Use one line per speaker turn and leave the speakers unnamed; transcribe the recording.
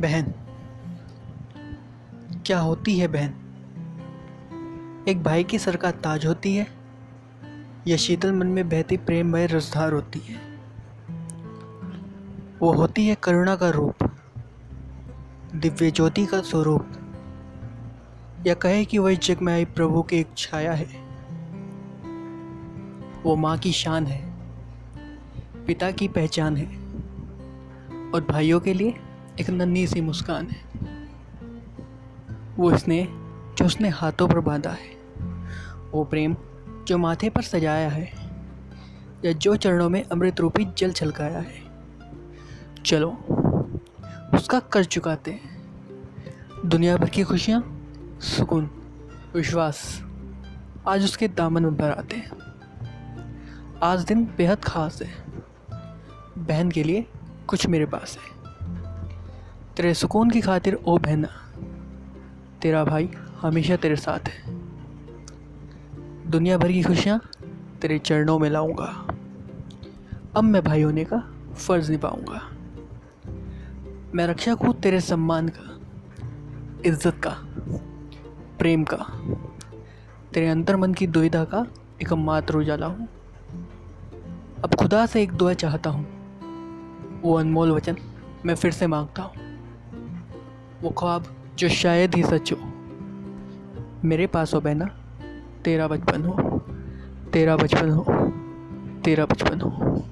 बहन, क्या होती है बहन? एक भाई की सर का ताज होती है, या शीतल मन में बहती प्रेममय रसधार होती है? वो होती है करुणा का रूप, दिव्य ज्योति का स्वरूप, या कहे कि वह जग में आई प्रभु की एक छाया है। वो माँ की शान है, पिता की पहचान है, और भाइयों के लिए एक नन्ही सी मुस्कान है। वो इसने, जो उसने हाथों पर बांधा है, वो प्रेम जो माथे पर सजाया है, या जो चरणों में अमृत रूपी जल छलकाया है। चलो, उसका कर चुकाते हैं। दुनिया भर की खुशियाँ, सुकून, विश्वास, आज उसके दामन में भर आते हैं। आज दिन बेहद ख़ास है। बहन के लिए कुछ मेरे पास है। तेरे सुकून की खातिर, ओ बहना, तेरा भाई हमेशा तेरे साथ है। दुनिया भर की खुशियाँ तेरे चरणों में लाऊँगा। अब मैं भाई होने का फ़र्ज़ निभाऊँगा। मैं रक्षक हूँ तेरे सम्मान का, इज़्ज़त का, प्रेम का, तेरे अंतर मन की दुविधा का एक मात्र उजाला हूँ। अब खुदा से एक दुआ चाहता हूँ। वो अनमोल वचन मैं फिर से माँगता हूँ। वो ख्वाब जो शायद ही सच हो। मेरे पास हो बहना, तेरा बचपन हो, तेरा बचपन हो, तेरा बचपन हो।